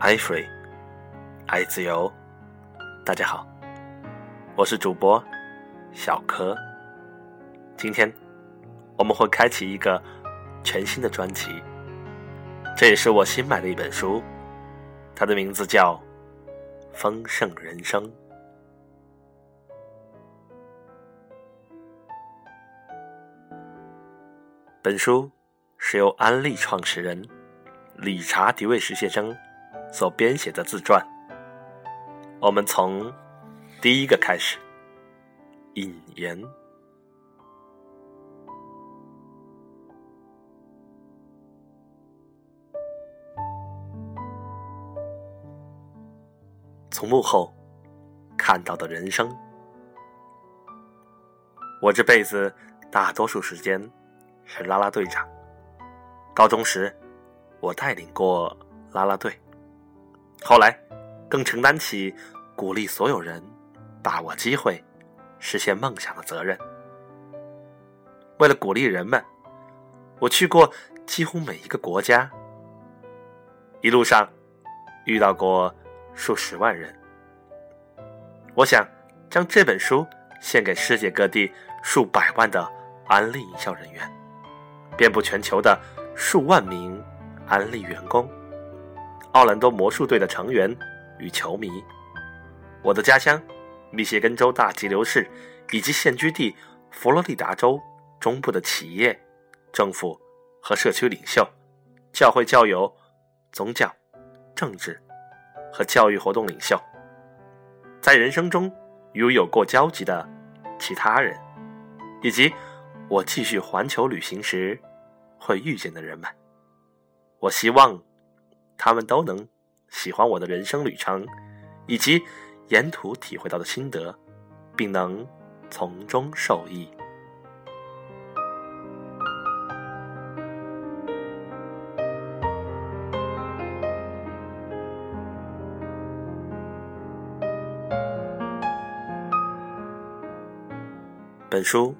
爱 free，爱自由。大家好，我是主播小柯。今天我们会开启一个全新的专辑，这也是我新买的一本书，它的名字叫《丰盛人生》。本书是由安利创始人理查·迪维什先生所编写的自传。我们从第一个开始，引言。从幕后看到的人生，我这辈子大多数时间是啦啦队长。高中时，我带领过啦啦队，后来更承担起鼓励所有人把握机会、实现梦想的责任。为了鼓励人们，我去过几乎每一个国家，一路上遇到过。数十万人，我想将这本书献给世界各地数百万的安利营销人员，遍布全球的数万名安利员工，奥兰多魔术队的成员与球迷，我的家乡密歇根州大急流市以及现居地佛罗里达州中部的企业、政府和社区领袖、教会教友、宗教、政治。和教育活动领袖，在人生中与有过交集的其他人，以及我继续环球旅行时会遇见的人们，我希望他们都能喜欢我的人生旅程，以及沿途体会到的心得，并能从中受益。本书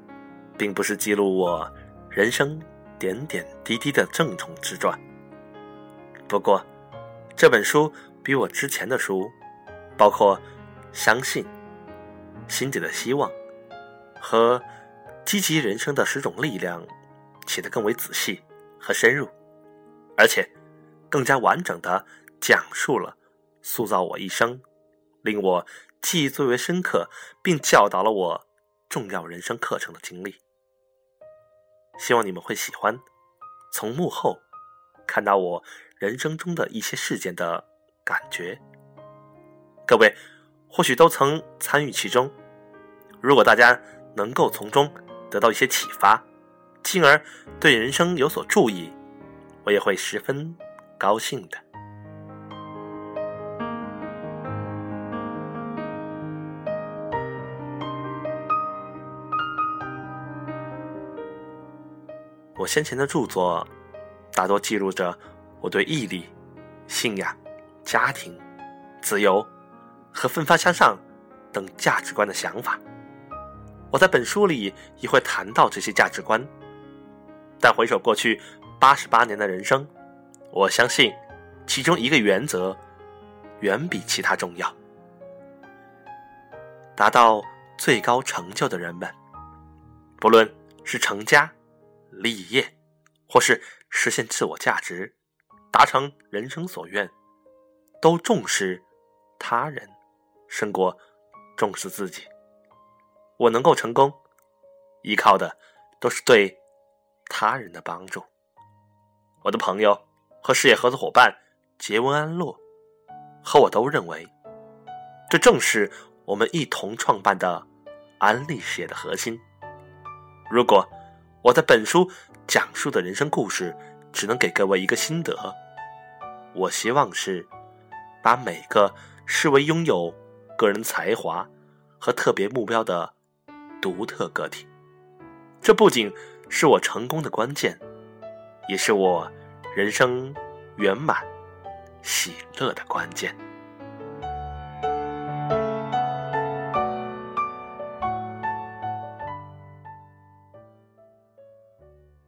并不是记录我人生点点滴滴的正统之传。不过，这本书比我之前的书，包括《相信》《心底的希望》和《积极人生的十种力量》，写得更为仔细和深入，而且更加完整的讲述了塑造我一生、令我记忆最为深刻，并教导了我。重要人生课程的经历，希望你们会喜欢。从幕后看到我人生中的一些事件的感觉，各位或许都曾参与其中。如果大家能够从中得到一些启发，进而对人生有所注意，我也会十分高兴的。我先前的著作，大多记录着我对毅力、信仰、家庭、自由和奋发向上等价值观的想法。我在本书里也会谈到这些价值观。但回首过去八十八年的人生，我相信其中一个原则远比其他重要：达到最高成就的人们，不论是成家。立业，或是实现自我价值，达成人生所愿，都重视他人，胜过重视自己。我能够成功，依靠的都是对他人的帮助。我的朋友和事业合作伙伴杰文安洛和我都认为，这正是我们一同创办的安利事业的核心。如果。我在本书讲述的人生故事，只能给各位一个心得。我希望是把每个视为拥有个人才华和特别目标的独特个体。这不仅是我成功的关键，也是我人生圆满喜乐的关键。